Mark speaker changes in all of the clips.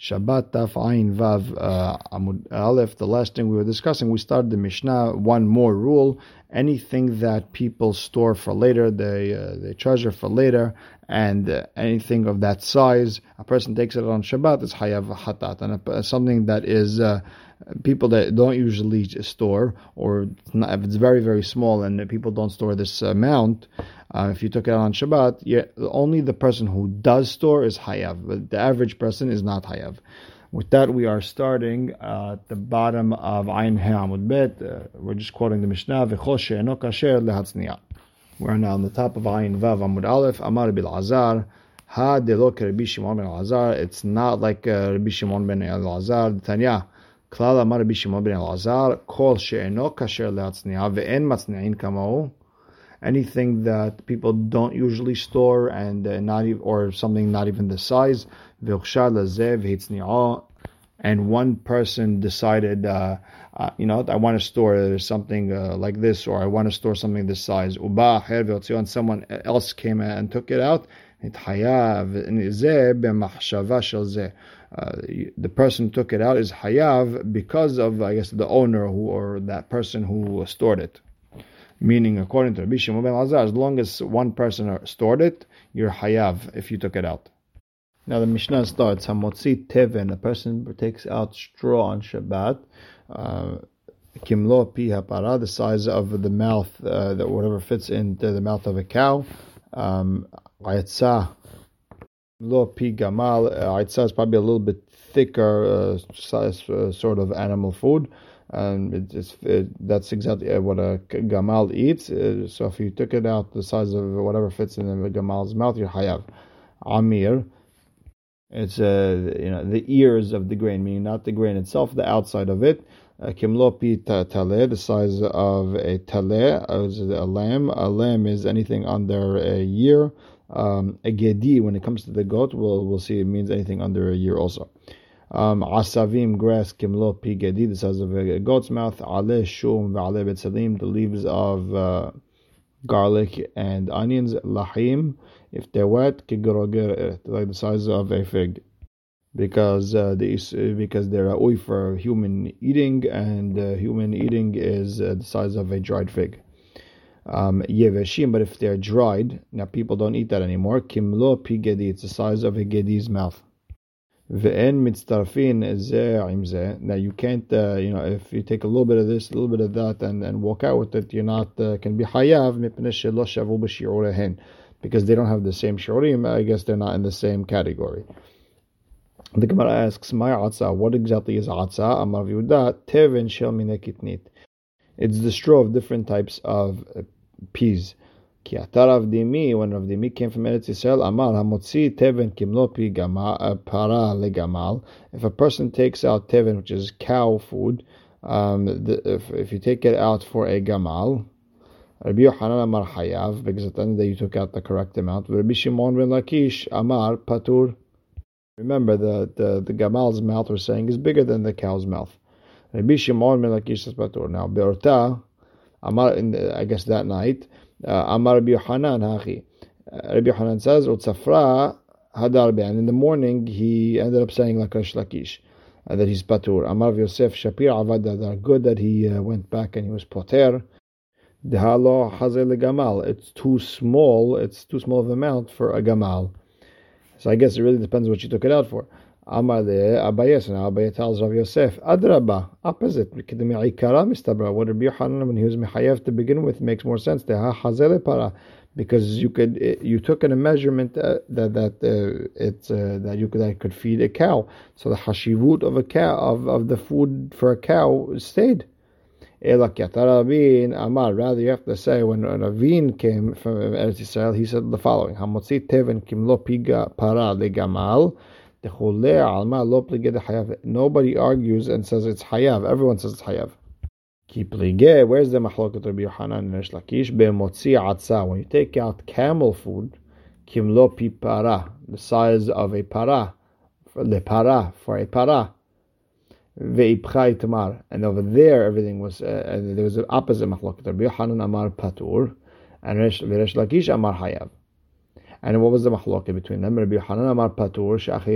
Speaker 1: Shabbat Taf Ayin Vav uh, Amud Aleph. The last thing we were discussing, we started the Mishnah. One more rule: anything that people store for later, they uh, they treasure for later, and uh, anything of that size, a person takes it on Shabbat is Hayav Hatat, and uh, something that is uh, people that don't usually store, or if it's very very small and people don't store this amount, uh, if you took it on Shabbat, only the person who does store is Hayav, but the average person is not Hayav. With that, we are starting uh, at the bottom of Ayin He Amud Bet. Uh, we're just quoting the Mishnah. We're now on the top of Ayin Vav Amud Aleph, Amar Bil Azar, Ha Delok Rabbi Shimon ben Azar. It's not like uh, Rabbi Shimon ben Azar. Tanya, Klal Amar Rabbi Shimon ben Azar, Kol She'eno Kasher Le'atzni'a Ve'en Matzni'in Kamau. Anything that people don't usually store and uh, not even, or something not even the size, Ve'ukhshar Le'zev Hitzni'a and one person decided, uh, uh, you know, I want to store something uh, like this, or I want to store something this size. And someone else came and took it out. Uh, the person took it out is hayav because of, I guess, the owner who or that person who stored it. Meaning, according to Rabbi Shimon ben Lazar, as long as one person stored it, you're hayav if you took it out. Now the Mishnah starts, Hamotzi Teven, a person takes out straw on Shabbat, uh, Kimlo pi hapara, the size of the mouth, uh, that whatever fits into the mouth of a cow. Um, Lo pi gamal, I'd probably a little bit thicker uh, size, uh, sort of animal food. And it's, it, that's exactly what a gamal eats. Uh, so if you took it out the size of whatever fits in the gamal's mouth, you're hayav. Amir, it's uh, you know the ears of the grain, meaning not the grain itself, the outside of it. Kimlo pi taleh, the size of a taleh, a lamb. A lamb is anything under a year. Um, a gedi, when it comes to the goat, we'll, we'll see it means anything under a year also. Um, asavim, grass, kimlo, pi gedi, the size of a goat's mouth. Ale, shum, v'ale betzalim, the leaves of uh, garlic and onions. Lahim, if they're wet, kigroger, like the size of a fig. Because uh, these, because they're a for human eating, and uh, human eating is uh, the size of a dried fig um, but if they're dried, now people don't eat that anymore. Kimlo pi gedi, it's the size of a gedi's mouth. Ve'en. Now you can't, uh, you know, if you take a little bit of this, a little bit of that, and, and walk out with it, you're not uh, can be hayav because they don't have the same shiurim. I guess they're not in the same category. The Gemara asks, "My atza, what exactly is atza?" Amar teven shel minekitnit. It's the straw of different types of uh, peas. Ki Rav Dimi, when Rav Dimi came from Eretz Yisrael, Amar Hamotzi Teven Kimlo Pi uh, Para Legamal. If a person takes out Teven, which is cow food, um, the, if, if you take it out for a Gamal, Rabbi Yochanan Amar Hayav, because at the end of the day you took out the correct amount. Rabbi Shimon ben Lakish Amar Patur. Remember, the, the, the Gamal's mouth we're saying is bigger than the cow's mouth. Rabbi Shimon ben Lakish says Patur. Now, Be'orta, Amar, I guess that night, Amar Rabbi Yohanan, Hachi. Rabbi Yohanan says, Utsafra Hadar and in the morning he ended up saying like Resh Lakish. Uh, that he's patur. Amar Yosef Shapir Avad Hadar. Good that he uh, went back and he was poter. Dehalo Hazel Gamal. It's too small. It's too small of amount for a Gamal. So I guess it really depends what you took it out for. Amar le Abaye, so now tells Rav Yosef, Adraba, opposite. What Rabbi Yochanan, when he was Mechayev to begin with, makes more sense. The Hazele para, because you could, you took in a measurement uh, that that uh, it's uh, that you could that could feed a cow. So the hashivut of a cow of, of the food for a cow stayed. Eh, Amar. Rather, you have to say when Ravin came from Eretz Yisrael, he said the following: Hamotzi teven kimlo piga para legamal. Nobody argues and says it's hayav. Everyone says it's hayav. Where's the machloket Rabbi Yohanan and Resh Lakish? Be'motzi atza. When you take out camel food, kimlo pi para, the size of a para, para for a para. Tamar. And over there, everything was, uh, there was the opposite machloket. Rabbi Yohanan amar patur, and Resh Lakish amar hayav. And what was the mahloket between them? Rabbi Hanan Amar Patur If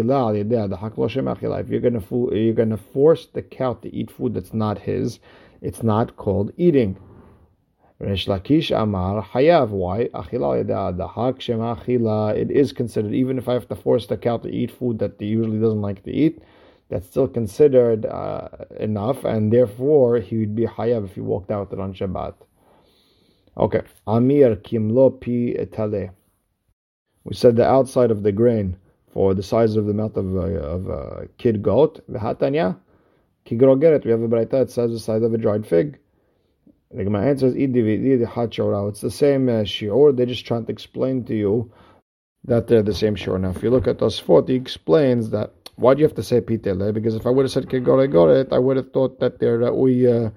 Speaker 1: you're going to you're going to force the cow to eat food that's not his, it's not called eating. Resh Lakish Amar Hayav. Why? It is considered even if I have to force the cow to eat food that he usually doesn't like to eat. That's still considered uh, enough, and therefore he would be hayav if he walked out on Shabbat. Okay, Amir kimlo pi etale. We said the outside of the grain for the size of the mouth of a, of a kid goat. V'hatanya, kigrogeret. We have a brayta that says the size of a dried fig. The Gemara answers, It's the same uh, shiur. They're just trying to explain to you that they're the same Sure Now, if you look at Tosfot, he explains that why do you have to say pitele? Because if I would have said kigore goret, I would have thought that they're uh,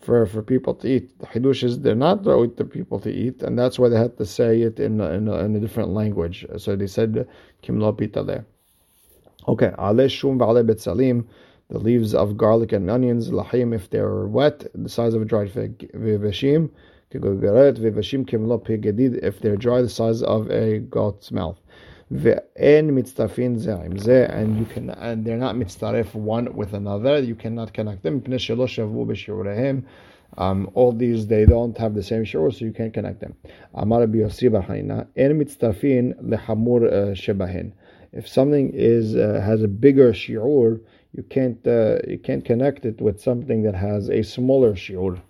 Speaker 1: for for people to eat. The Hidush is they're not ra'ui to people to eat, and that's why they had to say it in in, in a different language. So they said kim lo pitale. Okay, ale shum v'ale betzalim, the leaves of garlic and onions, lahim if they're wet, the size of a dried fig, if they're dry, the size of a goat's mouth. And you can, and they're not mitztaref one with another. You cannot connect them. Um, all these they don't have the same shiur, so you can't connect them. Uh. If something is uh, has a bigger shiur, you can't uh, you can't connect it with something that has a smaller shiur.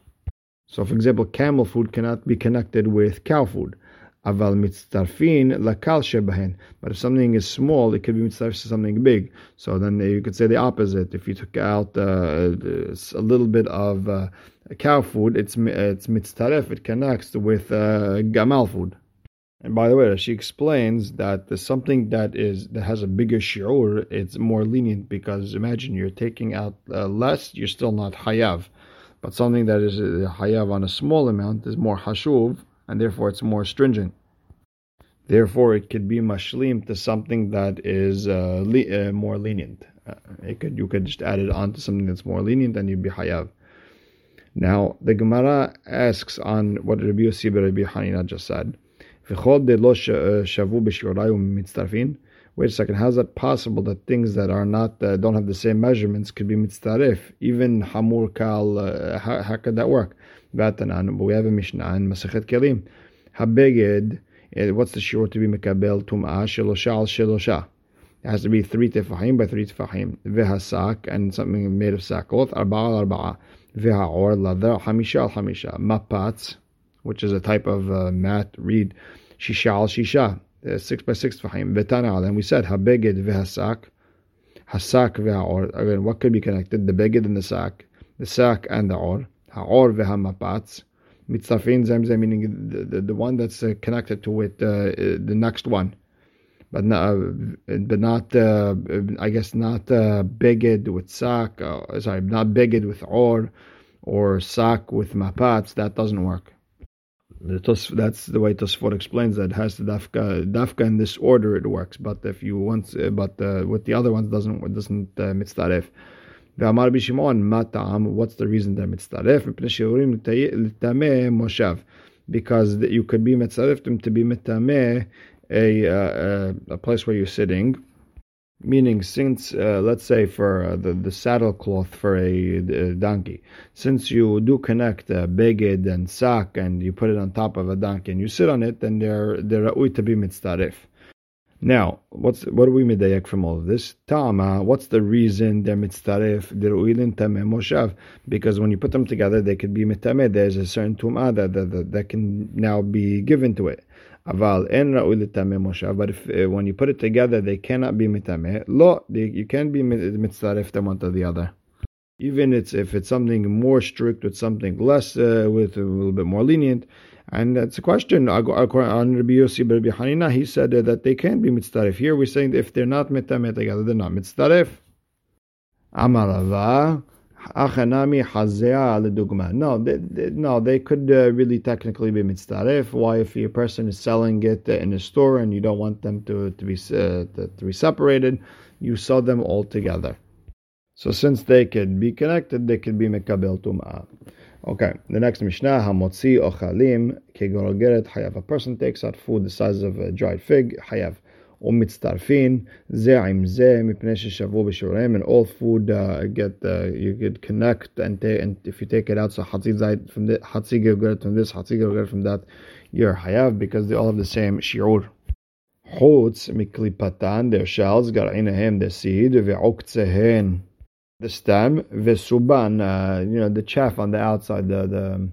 Speaker 1: So, for example, camel food cannot be connected with cow food. Aval mitztarfin lakal shebahen. But if something is small, it could be mitztarf to something big. So then you could say the opposite. If you took out uh, a little bit of uh, cow food, it's it's mitztaref. It connects with uh, gamal food. And by the way, she explains that something that is that has a bigger shiur, it's more lenient because imagine you're taking out uh, less, you're still not hayav, but something that is uh, hayav on a small amount is more hashuv, and therefore it's more stringent. Therefore, it could be mashlim to something that is uh, le- uh, more lenient. Uh, it could you could just add it on to something that's more lenient, and you'd be hayav. Now the Gemara asks on what Rabbi Yossi Rabbi Hanina just said. Wait a second, how is that possible that things that are not uh, don't have the same measurements could be mitztarif? Even hamur kal, uh, how, how could that work? But we have a Mishnah in Masachet Kelim. Habeged, eh, what's the shiur to be mekabel tum'ah shelosha al shelosha? It has to be three tefahim by three tefahim. Vehasak, and something made of sackcloth. Arba'a al arba'a. Veha'or ladar hamisha al hamisha. Mapats, which is a type of uh, mat reed. Shisha al shisha. Uh, six by six tefahim. Vetana and we said habeged vehasak. Hasak ve'or. Again, what could be connected? The beged and the sack. The sack and the or. Ha'or ve'hamapatz. Mitzafin zemzem, meaning the, the, the, one that's uh, connected to it, uh, the next one. But not, but not uh, I guess not uh, beged with sak, uh, sorry, not beged with or, or sak with mapats, that doesn't work. That's the way Tosfot explains that. It has the dafka, dafka in this order it works. But if you want, uh, but uh, with the other ones doesn't it doesn't uh, mitzdaref. ואמר רבי שמעון, מה טעם? What's the reason they're מצטרף? מפני שיעורים לטמא מושב. Because you could be מצטרף to be מטמא a, uh, a place where you're sitting. Meaning, since uh, let's say for uh, the the saddle cloth for a, a, donkey, since you do connect uh, beged and sack and you put it on top of a donkey and you sit on it, then they're they're to be mitzaref. Now, what's what do we medayek from all of this? Tama, what's the reason they're tameh moshav? Because when you put them together, they could be mitameh. There's a certain tumah that, that, that, can now be given to it. Aval en ra'ul moshav. But if uh, when you put it together, they cannot be mitameh. Lo, you can be mitzaref one to the other even it's if it's something more strict with something less uh, with a little bit more lenient and that's a question. On Rabbi Yossi Rabbi Hanina, he said that they can be mitzdaref. Here we're saying if they're not mitameh together, they're not mitzdaref. Amar Rava. Achanami. No, they, they, no, they could uh, really technically be mitzdaref. Why, if a person is selling it in a store and you don't want them to to be uh, to, to, be separated, you sell them all together. So since they can be connected, they can be mekabel tumah. Okay, the next Mishnah, Hamotzi Ochalim Kegorogeret Hayav. A person takes out food the size of a dried fig, Hayav. ומצטרפין זה עם זה מפני ששבו בשיעוריהם and all food uh, get uh, you could connect and, take, and if you take it out so חצי זית from this, חצי גרגרת from this, חצי גרגרת from that you're hayav because they all have the same shi'ur. חוץ מקליפתן their shells גרעיניהם the seed ועוקציהן the stem וסובן uh, you know the chaff on the outside the the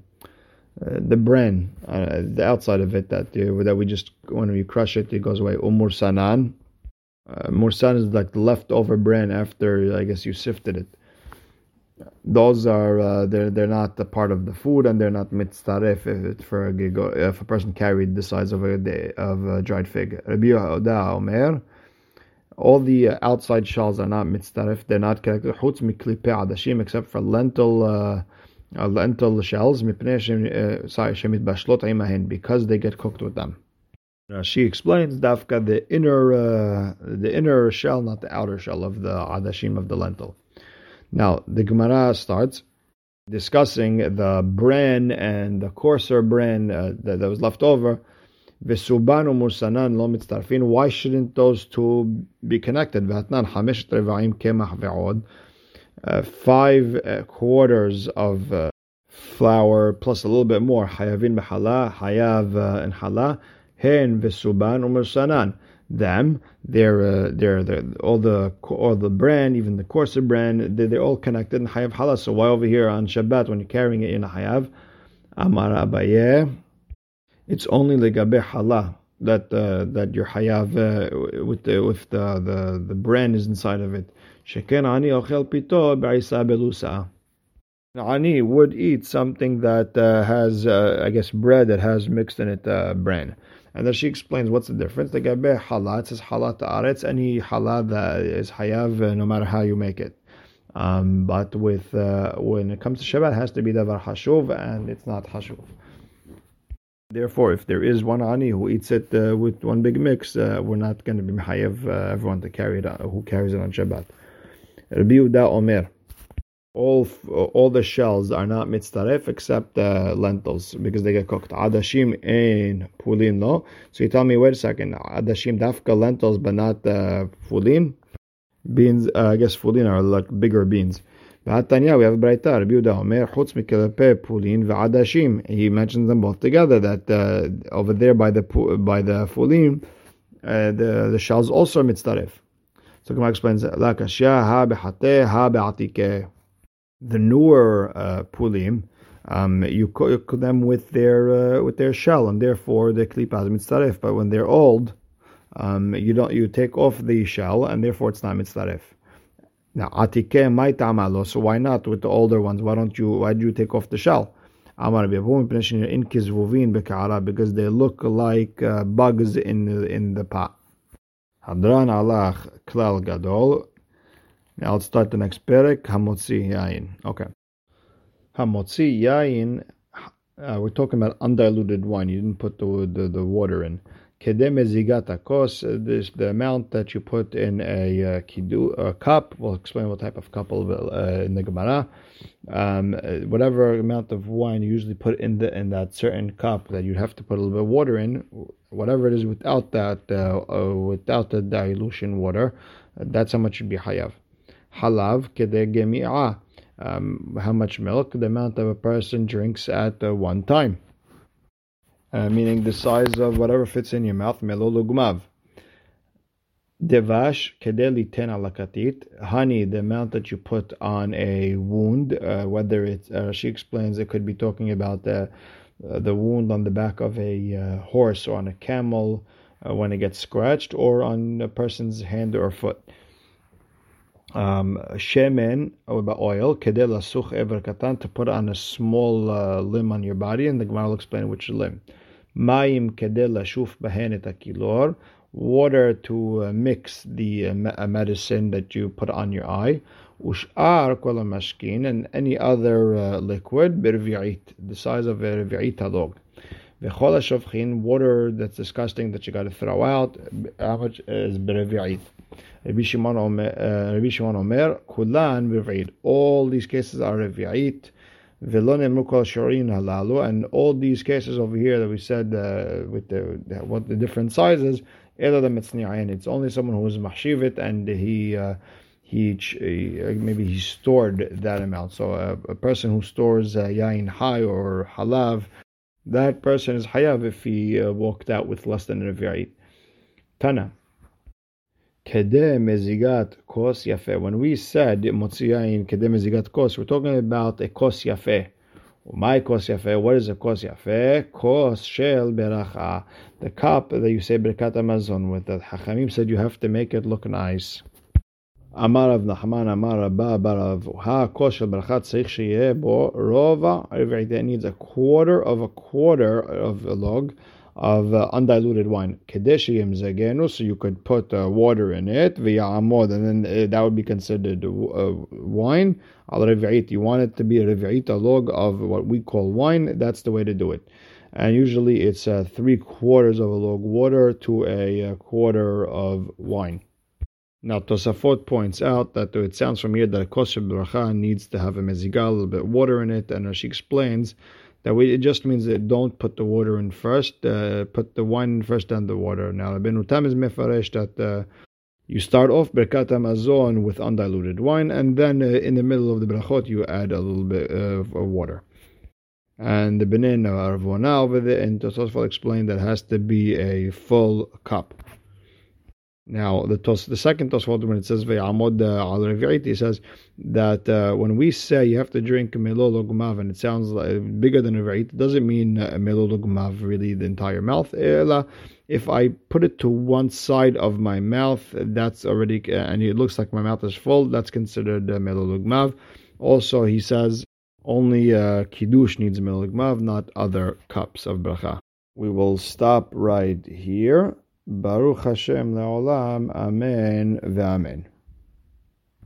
Speaker 1: uh, the bran, uh, the outside of it that uh, that we just when we crush it, it goes away. Umur sanan. Uh, mursan is like the leftover bran after I guess you sifted it. Those are uh, they're they're not a part of the food and they're not mitzaref if for a if a person carried the size of a day of a dried fig. Rabbi Omer. All the outside shells are not mitzaref. They're not connected. Chutz miklipe adashim except for lentil lentil shells because they get cooked with them. She explains dafka the inner uh, the inner shell, not the outer shell of the adashim of the lentil. Now the Gemara starts discussing the bran and the coarser bran uh, that, that, was left over. Vesubanu mursanan lo mitztarfin. Why shouldn't those two be connected? V'atnan hamish revaim kemach ve'od uh, five uh, quarters of uh, flour plus a little bit more. Hayavin b'hala, hayav uh, and hala, hen v'suban umursanan. Them, they're, uh, they're, they're, all the all the brand, even the coarser brand, they, they're all connected in hayav hala. So why over here on Shabbat when you're carrying it in a hayav? Amar Abaye, it's only legabe hala that uh, that your hayav uh, with the with the, the the brand is inside of it. Sheken ani ochel pito belusa. Ani would eat something that uh, has, uh, I guess, bread that has mixed in it uh, bran. And then she explains what's the difference. The gabe halat says halat aretz, any halat that is hayav, uh, no matter how you make it. Um, but with when it comes to Shabbat, it has to be davar hashuv, and it's not hashuv. Therefore, if there is one ani who eats it uh, with one big mix, we're not going to be hayav everyone to carry it, who carries it on Shabbat. Rabbi Yehuda Omer. All all the shells are not mitzaref except lentils because they get cooked. Adashim and pulin lo. So you tell me, wait a second, adashim dafka lentils but not uh, pulin. Beans, uh, I guess pulin are like bigger beans. Tanya, we have Braita, Rabbi Yehuda Omer, chutz mikelepe pulin ve'adashim. He mentions them both together. That uh, over there by the by the pulin, uh, the the shells also are mitzaref. So Gemara explains La kashya ha behate ha be'atike. The newer uh, pulim, um, you cook them with their uh, with their shell, and therefore the klipa is mitzaref. But when they're old, um, you don't you take off the shell, and therefore it's not mitzaref. Now atike my tamalo. So why not with the older ones? Why don't you? Why do you take off the shell? Amar in bekara because they look like uh, bugs in in the pot. Hadran alach klal gadol. Now let's start the next perek. Hamotzi yain. Okay. Hamotzi yain. Uh, we're talking about undiluted wine. You didn't put the the, the water in. Kedem zigata kos. This the amount that you put in a uh, kidu a cup. We'll explain what type of cup uh, in the Gemara. Um, whatever amount of wine you usually put in the in that certain cup that you have to put a little bit of water in whatever it is without that, uh, uh, without the dilution water, that's how much should be hayav. Halav kede um, how much milk? The amount of a person drinks at uh, one time. Uh, meaning the size of whatever fits in your mouth, melolugmav. Devash kedeli ten alakatit. Honey, the amount that you put on a wound, uh, whether it's, uh, she explains it could be talking about the uh, the wound on the back of a uh, horse or on a camel when it gets scratched, or on a person's hand or foot. Um, shemen oil kedela such ever katan to put on a small uh, limb on your body, and the Gemara will explain which limb. Mayim kedela shuf bahenet akilor water to uh, mix the uh, medicine that you put on your eye. Ush'ar kol mashkin and any other uh, liquid birvi'it, the size of a revi'it dog. V'chol water that's disgusting that you got to throw out. How much is birvi'it? Rabbi Shimon Omer, uh, Rabbi Shimon Omer, kulan birvi'it. All these cases are revi'it. And all these cases over here that we said uh, with the what the different sizes, it's only someone who is mahshivit and he uh, he, he, maybe he stored that amount. So a, a person who stores uh, yain high or halav, that person is hayav if he uh, walked out with less than a revi'it. Tana mezigat kos. When we said motziyain kede mezigat kos, we're talking about a kos yafeh. My kos yafe. What is a kos yafe? Kos shel beracha. The cup that you say birkat hamazon with. That Hachamim said you have to make it look nice. אמר רב נחמן, אמר רבה, בר רב, הכוס של ברכה צריך שיהיה בו רובע it needs a quarter of a quarter of a log of uh, undiluted wine. Kedeshiyim zegenu, so you could put uh, water in it, v'ya'amod, and then uh, that would be considered uh, wine. Al revi'it, you want it to be a revi'it, a log of what we call wine, that's the way to do it. And usually it's uh, three quarters of a log water to a, uh, quarter of wine. Now Tosafot points out that it sounds from here that a kosher bracha needs to have a mezigah, a little bit of water in it, and she explains that we, it just means that don't put the water in first, uh, put the wine first and the water. Now, Ibn Utam is mefaresh that uh, you start off Birkat Hamazon with undiluted wine, and then uh, in the middle of the brachot you add a little bit of water. And the Benin Arvona over there, and Tosafot explained that has to be a full cup. Now, the tos, the second Tosfot, when it says ve'amod al revi'it, it says that uh, when we say you have to drink melol gumav, and it sounds like bigger than revi'it, it doesn't mean uh, melol gumav really the entire mouth. If I put it to one side of my mouth, that's already, uh, and it looks like my mouth is full, that's considered uh, melol gumav. Also, he says only uh, kiddush needs melol gumav, not other cups of bracha. We will stop right here. ברוך השם לעולם, אמן ואמן.